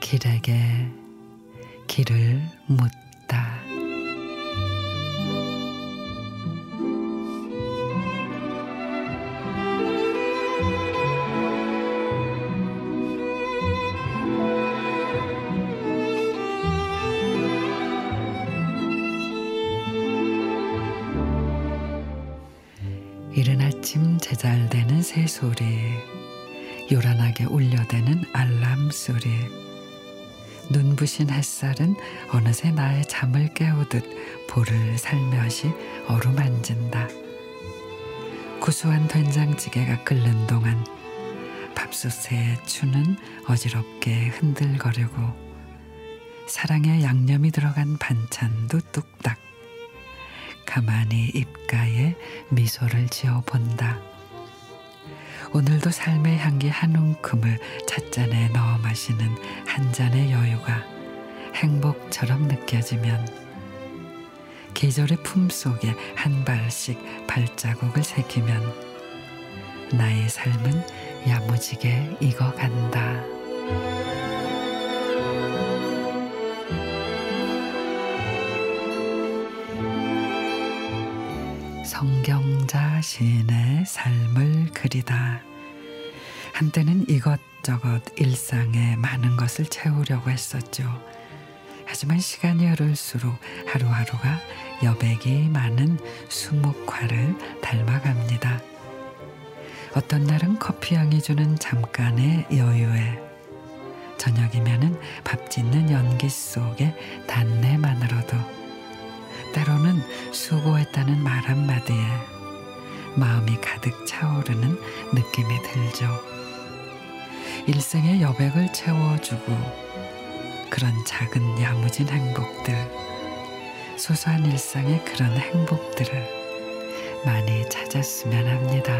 길에게 길을 묻다. 이른 아침 제잘되는 새소리, 요란하게 울려대는 알람 소리, 눈부신 햇살은 어느새 나의 잠을 깨우듯 볼을 살며시 어루만진다. 구수한 된장찌개가 끓는 동안 밥솥에 추는 어지럽게 흔들거리고 사랑의 양념이 들어간 반찬도 뚝딱 가만히 입가에 미소를 지어 본다. 오늘도 삶의 향기 한 움큼을 찻잔에 넣어 마시는 한 잔의 여유가 행복처럼 느껴지면 계절의 품 속에 한 발씩 발자국을 새기면 나의 삶은 야무지게 익어간다. 성경자 시인의 삶을 그리다. 한때는 이것저것 일상에 많은 것을 채우려고 했었죠. 하지만 시간이 흐를수록 하루하루가 여백이 많은 수묵화를 닮아갑니다. 어떤 날은 커피향이 주는 잠깐의 여유에 저녁이면은 밥 짓는 연기 속의 단내만으로도 때로는 수고했다는 말 한마디에 마음이 가득 차오르는 느낌이 들죠. 일생의 여백을 채워주고 그런 작은 야무진 행복들, 소소한 일상의 그런 행복들을 많이 찾았으면 합니다.